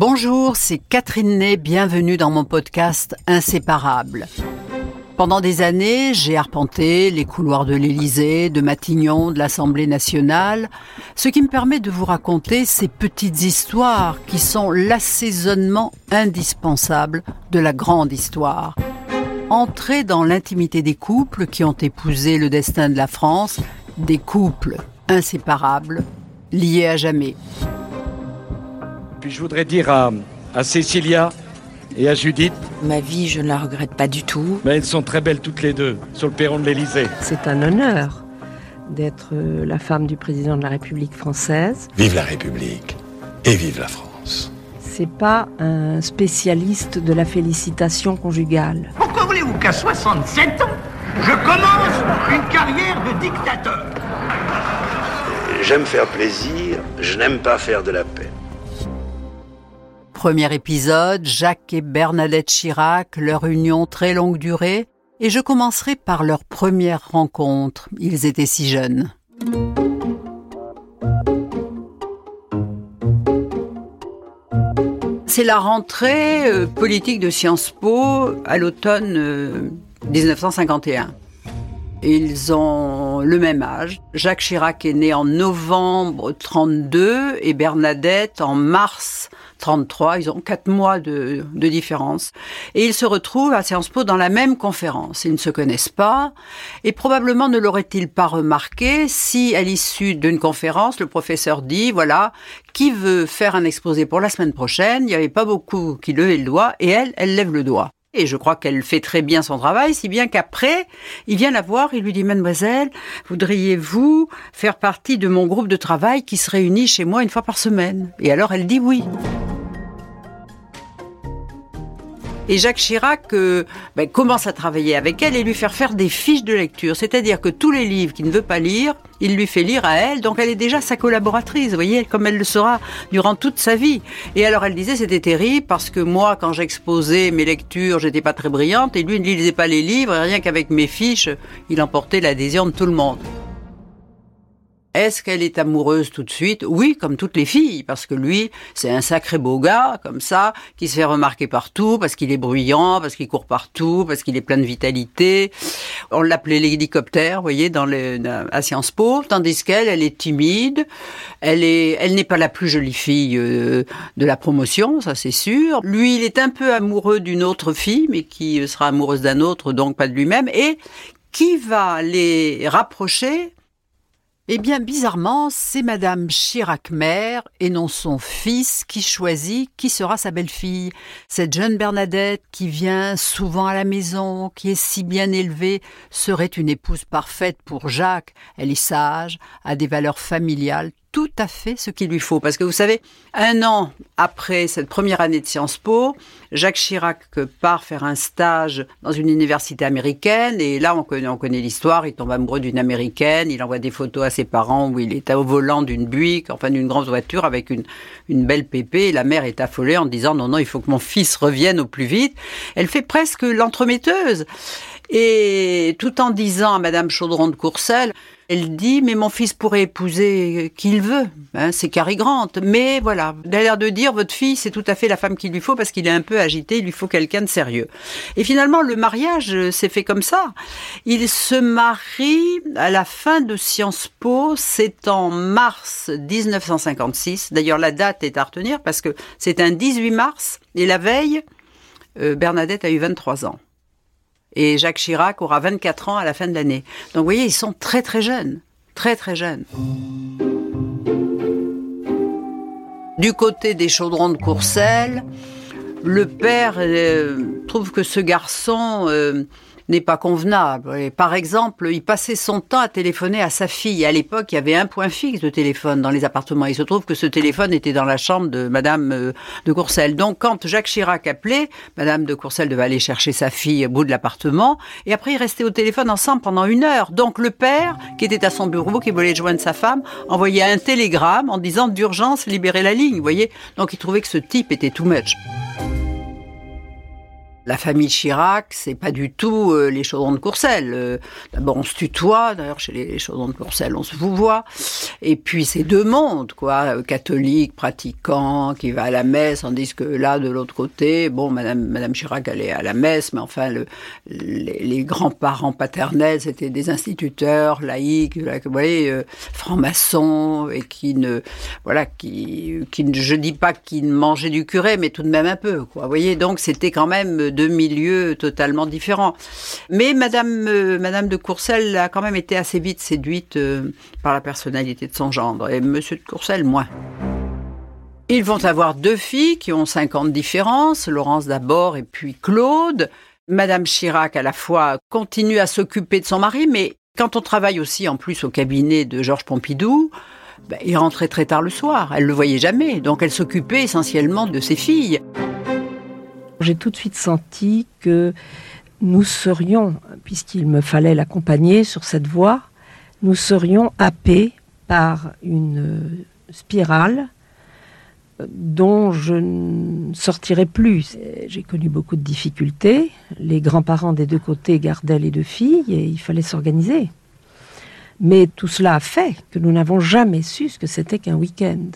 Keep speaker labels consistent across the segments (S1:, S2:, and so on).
S1: Bonjour, c'est Catherine Ney, bienvenue dans mon podcast Inséparable. Pendant des années, j'ai arpenté les couloirs de l'Élysée, de Matignon, de l'Assemblée nationale, ce qui me permet de vous raconter ces petites histoires qui sont l'assaisonnement indispensable de la grande histoire. Entrer dans l'intimité des couples qui ont épousé le destin de la France, des couples inséparables, liés à jamais.
S2: Puis je voudrais dire à, à Cécilia et à Judith.
S3: Ma vie, je ne la regrette pas du tout.
S2: Mais elles sont très belles toutes les deux sur le perron de l'Élysée.
S3: C'est un honneur d'être euh, la femme du président de la République française.
S4: Vive la République et vive la France.
S3: C'est pas un spécialiste de la félicitation conjugale.
S5: Pourquoi voulez-vous qu'à 67 ans, je commence une carrière de dictateur?
S6: J'aime faire plaisir, je n'aime pas faire de la peine.
S1: Premier épisode, Jacques et Bernadette Chirac, leur union très longue durée, et je commencerai par leur première rencontre. Ils étaient si jeunes. C'est la rentrée euh, politique de Sciences Po à l'automne euh, 1951. Ils ont le même âge. Jacques Chirac est né en novembre 32 et Bernadette en mars 33. Ils ont quatre mois de, de, différence. Et ils se retrouvent à Sciences Po dans la même conférence. Ils ne se connaissent pas. Et probablement ne l'auraient-ils pas remarqué si, à l'issue d'une conférence, le professeur dit, voilà, qui veut faire un exposé pour la semaine prochaine? Il n'y avait pas beaucoup qui levaient le doigt et elle, elle lève le doigt. Et je crois qu'elle fait très bien son travail, si bien qu'après, il vient la voir, il lui dit, Mademoiselle, voudriez-vous faire partie de mon groupe de travail qui se réunit chez moi une fois par semaine? Et alors elle dit oui. Et Jacques Chirac euh, ben, commence à travailler avec elle et lui faire faire des fiches de lecture. C'est-à-dire que tous les livres qu'il ne veut pas lire, il lui fait lire à elle. Donc elle est déjà sa collaboratrice, vous voyez, comme elle le sera durant toute sa vie. Et alors elle disait c'était terrible parce que moi, quand j'exposais mes lectures, j'étais pas très brillante et lui ne lisait pas les livres et rien qu'avec mes fiches, il emportait l'adhésion de tout le monde. Est-ce qu'elle est amoureuse tout de suite? Oui, comme toutes les filles, parce que lui, c'est un sacré beau gars, comme ça, qui se fait remarquer partout, parce qu'il est bruyant, parce qu'il court partout, parce qu'il est plein de vitalité. On l'appelait l'hélicoptère, vous voyez, dans le, à Sciences Po, tandis qu'elle, elle est timide, elle est, elle n'est pas la plus jolie fille euh, de la promotion, ça c'est sûr. Lui, il est un peu amoureux d'une autre fille, mais qui sera amoureuse d'un autre, donc pas de lui-même, et qui va les rapprocher eh bien, bizarrement, c'est Madame Chirac-Mère et non son fils qui choisit qui sera sa belle-fille. Cette jeune Bernadette qui vient souvent à la maison, qui est si bien élevée, serait une épouse parfaite pour Jacques. Elle est sage, a des valeurs familiales tout à fait ce qu'il lui faut. Parce que vous savez, un an après cette première année de Sciences Po, Jacques Chirac part faire un stage dans une université américaine. Et là, on connaît, on connaît l'histoire. Il tombe amoureux d'une américaine. Il envoie des photos à ses parents où il est au volant d'une Buick, enfin d'une grande voiture avec une, une belle pépée. Et la mère est affolée en disant non, non, il faut que mon fils revienne au plus vite. Elle fait presque l'entremetteuse. Et tout en disant à Madame Chaudron de Courcelles, elle dit, mais mon fils pourrait épouser qui il veut. Hein, c'est Cary Grant. Mais voilà, elle a l'air de dire, votre fille, c'est tout à fait la femme qu'il lui faut parce qu'il est un peu agité, il lui faut quelqu'un de sérieux. Et finalement, le mariage s'est fait comme ça. Il se marie à la fin de Sciences Po, c'est en mars 1956. D'ailleurs, la date est à retenir parce que c'est un 18 mars et la veille, euh, Bernadette a eu 23 ans et Jacques Chirac aura 24 ans à la fin de l'année. Donc vous voyez, ils sont très très jeunes, très très jeunes. Du côté des chaudrons de Courcelles, le père euh, trouve que ce garçon euh, n'est pas convenable. Et par exemple, il passait son temps à téléphoner à sa fille. À l'époque, il y avait un point fixe de téléphone dans les appartements. Il se trouve que ce téléphone était dans la chambre de Madame euh, de Courcelles. Donc, quand Jacques Chirac appelait, Madame de Courcelles devait aller chercher sa fille au bout de l'appartement. Et après, ils restaient au téléphone ensemble pendant une heure. Donc, le père, qui était à son bureau, qui voulait joindre sa femme, envoyait un télégramme en disant d'urgence, libérer la ligne. Vous voyez? Donc, il trouvait que ce type était too much. La famille Chirac, c'est pas du tout euh, les chaudrons de Courcelles. Euh, D'abord, on se tutoie. D'ailleurs, chez les chaudrons de Courcelles, on se vous voit. Et puis, c'est deux mondes, quoi. Euh, Catholique, pratiquant, qui va à la messe, tandis que là, de l'autre côté, bon, Madame, Chirac, elle à la messe, mais enfin, le, les, grands-parents paternels, c'était des instituteurs laïcs, vous voyez, euh, francs-maçons, et qui ne, voilà, qui, qui, je dis pas qu'ils mangeaient du curé, mais tout de même un peu, quoi. Vous voyez, donc c'était quand même deux milieux totalement différents. Mais Madame, euh, Madame de Courcelles a quand même été assez vite séduite euh, par la personnalité de son gendre, et Monsieur de Courcelles moins. Ils vont avoir deux filles qui ont 50 ans de différence, Laurence d'abord et puis Claude. Madame Chirac, à la fois, continue à s'occuper de son mari, mais quand on travaille aussi en plus au cabinet de Georges Pompidou, ben, il rentrait très tard le soir. Elle le voyait jamais, donc elle s'occupait essentiellement de ses filles.
S3: J'ai tout de suite senti que nous serions, puisqu'il me fallait l'accompagner sur cette voie, nous serions happés par une spirale dont je ne sortirais plus. J'ai connu beaucoup de difficultés. Les grands-parents des deux côtés gardaient les deux filles et il fallait s'organiser. Mais tout cela a fait que nous n'avons jamais su ce que c'était qu'un week-end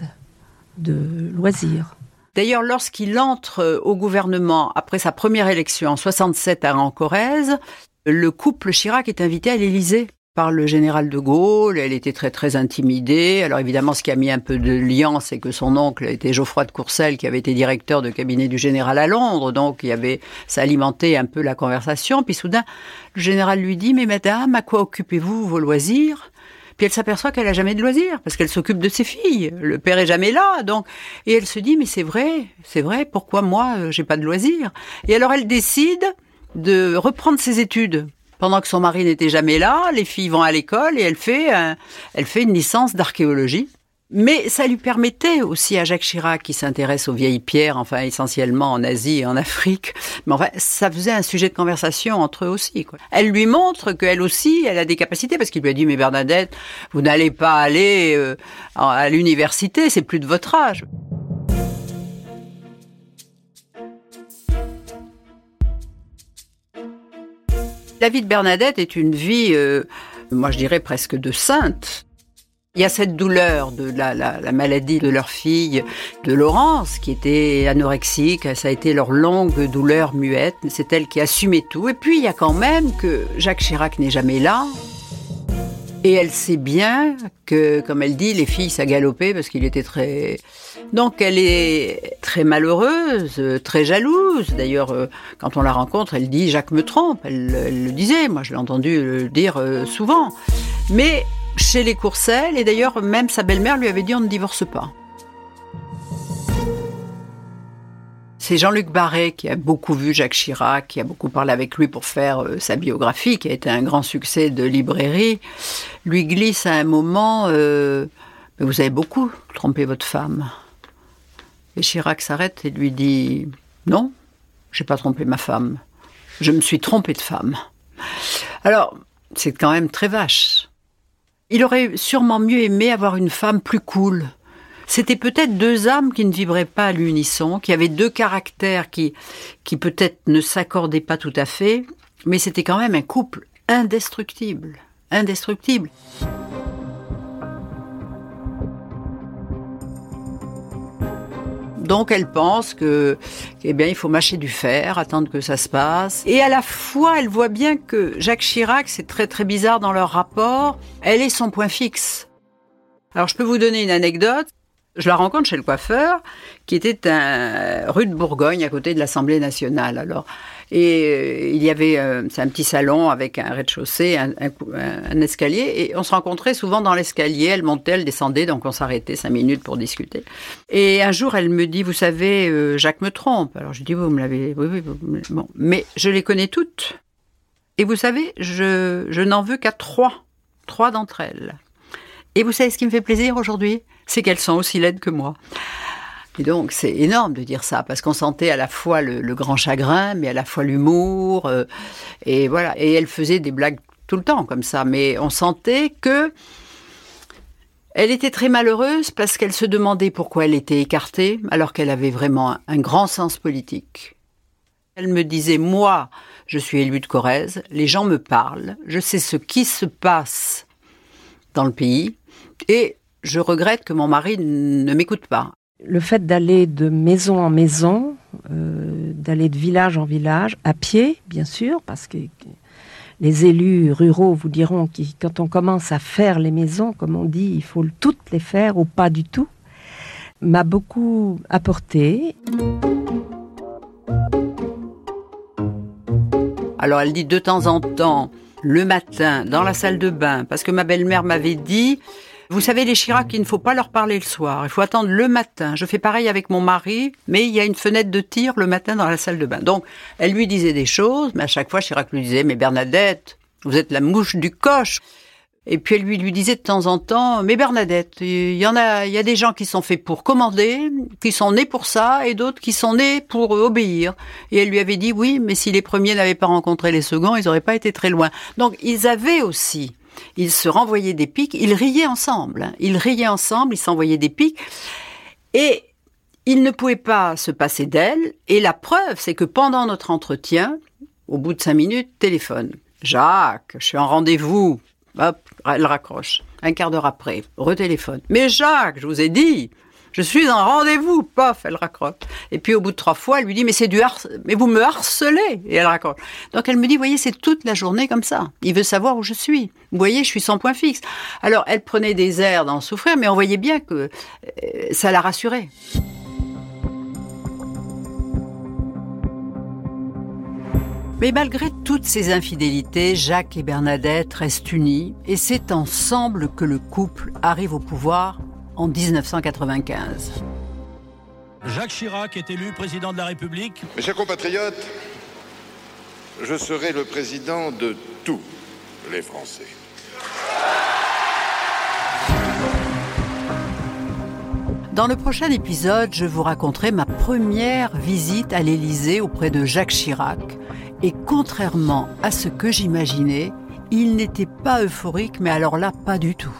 S3: de loisirs.
S1: D'ailleurs, lorsqu'il entre euh, au gouvernement après sa première élection en 67 à Ancorèze, le couple Chirac est invité à l'Élysée par le général de Gaulle. Elle était très très intimidée. Alors évidemment, ce qui a mis un peu de lien, c'est que son oncle était Geoffroy de Courcelles, qui avait été directeur de cabinet du général à Londres. Donc il y avait, ça alimentait un peu la conversation. Puis soudain, le général lui dit "Mais madame, à quoi occupez-vous vos loisirs? Puis elle s'aperçoit qu'elle a jamais de loisirs parce qu'elle s'occupe de ses filles. Le père est jamais là, donc et elle se dit mais c'est vrai, c'est vrai. Pourquoi moi euh, j'ai pas de loisirs? Et alors elle décide de reprendre ses études pendant que son mari n'était jamais là. Les filles vont à l'école et elle fait un- elle fait une licence d'archéologie. Mais ça lui permettait aussi à Jacques Chirac, qui s'intéresse aux vieilles pierres, enfin essentiellement en Asie et en Afrique, mais enfin ça faisait un sujet de conversation entre eux aussi. Elle lui montre qu'elle aussi, elle a des capacités, parce qu'il lui a dit, mais Bernadette, vous n'allez pas aller euh, à l'université, c'est plus de votre âge. La vie de Bernadette est une vie, euh, moi je dirais presque de sainte. Il y a cette douleur de la, la, la, maladie de leur fille, de Laurence, qui était anorexique. Ça a été leur longue douleur muette. C'est elle qui assumait tout. Et puis, il y a quand même que Jacques Chirac n'est jamais là. Et elle sait bien que, comme elle dit, les filles, ça galopait parce qu'il était très... Donc, elle est très malheureuse, très jalouse. D'ailleurs, quand on la rencontre, elle dit « Jacques me trompe ». Elle, le disait, moi je l'ai entendu le dire souvent. Mais chez les Courcelles, et d'ailleurs même sa belle-mère lui avait dit on ne divorce pas. C'est Jean-Luc Barré qui a beaucoup vu Jacques Chirac, qui a beaucoup parlé avec lui pour faire euh, sa biographie, qui a été un grand succès de librairie, lui glisse à un moment euh, Mais vous avez beaucoup trompé votre femme. Et Chirac s'arrête et lui dit Non, j'ai pas trompé ma femme. Je me suis trompé de femme. Alors, c'est quand même très vache. Il aurait sûrement mieux aimé avoir une femme plus cool. C'était peut-être deux âmes qui ne vibraient pas à l'unisson, qui avaient deux caractères qui, qui peut-être ne s'accordaient pas tout à fait, mais c'était quand même un couple indestructible. Indestructible. Donc elle pense que, eh bien, il faut mâcher du fer, attendre que ça se passe. Et à la fois, elle voit bien que Jacques Chirac, c'est très très bizarre dans leur rapport. Elle est son point fixe. Alors je peux vous donner une anecdote. Je la rencontre chez le coiffeur, qui était rue de Bourgogne, à côté de l'Assemblée nationale. Alors, et euh, il y avait, euh, un petit salon avec un rez-de-chaussée, un, escalier, et on se rencontrait souvent dans l'escalier. Elle montait, elle descendait, donc on s'arrêtait cinq minutes pour discuter. Et un jour, elle me dit, vous savez, euh, Jacques me trompe. Alors je dis, vous me l'avez, oui, oui, bon, mais je les connais toutes. Et vous savez, je, je n'en veux qu'à trois, trois d'entre elles. Et vous savez ce qui me fait plaisir aujourd'hui? C'est qu'elles sont aussi laides que moi. Et donc, c'est énorme de dire ça, parce qu'on sentait à la fois le, grand chagrin, mais à la fois l'humour. Euh, et voilà. Et elle faisait des blagues tout le temps, comme ça. Mais on sentait que. Elle était très malheureuse parce qu'elle se demandait pourquoi elle était écartée, alors qu'elle avait vraiment un grand sens politique. Elle me disait, moi, je suis élue de Corrèze, les gens me parlent, je sais ce qui se passe dans le pays, et je regrette que mon mari ne m'écoute pas.
S3: Le fait d'aller de maison en maison, euh, d'aller de village en village, à pied, bien sûr, parce que les élus ruraux vous diront que quand on commence à faire les maisons, comme on dit, il faut toutes les faire ou pas du tout, m'a beaucoup apporté.
S1: Alors elle dit de temps en temps, le matin, dans la salle de bain, parce que ma belle-mère m'avait dit, vous savez, les Chirac, il ne faut pas leur parler le soir. Il faut attendre le matin. Je fais pareil avec mon mari, mais il y a une fenêtre de tir le matin dans la salle de bain. Donc, elle lui disait des choses, mais à chaque fois, Chirac lui disait, mais Bernadette, vous êtes la mouche du coche. Et puis elle lui, disait de temps en temps, mais Bernadette, il y en il y a des gens qui sont faits pour commander, qui sont nés pour ça, et d'autres qui sont nés pour obéir. Et elle lui avait dit, oui, mais si les premiers n'avaient pas rencontré les seconds, ils n'auraient pas été très loin. Donc ils avaient aussi ils se renvoyaient des pics, ils riaient ensemble. Ils riaient ensemble, ils s'envoyaient des pics. Et ils ne pouvaient pas se passer d'elle. Et la preuve, c'est que pendant notre entretien, au bout de cinq minutes, téléphone. Jacques, je suis en rendez-vous. Hop, elle raccroche. Un quart d'heure après, retéléphone. Mais Jacques, je vous ai dit, je suis en rendez-vous, pof, elle raccroche. Et puis au bout de trois fois, elle lui dit, mais c'est du mais vous me harcelez. Et elle raccroche. Donc elle me dit, voyez, c'est toute la journée comme ça. Il veut savoir où je suis. Vous voyez, je suis sans point fixe. Alors elle prenait des airs d'en souffrir, mais on voyait bien que euh, ça la rassurait. Mais malgré toutes ces infidélités, Jacques et Bernadette restent unis et c'est ensemble que le couple arrive au pouvoir en 1995.
S7: Jacques Chirac est élu président de la République.
S8: Mes chers compatriotes, je serai le président de tous les Français.
S1: Dans le prochain épisode, je vous raconterai ma première visite à l'Élysée auprès de Jacques Chirac. Et contrairement à ce que j'imaginais, il n'était pas euphorique, mais alors là, pas du tout.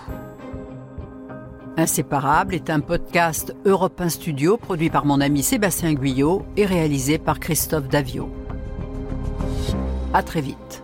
S1: Inséparable est un podcast Europe 1 Studio produit par mon ami Sébastien Guyot et réalisé par Christophe Davio. À très vite.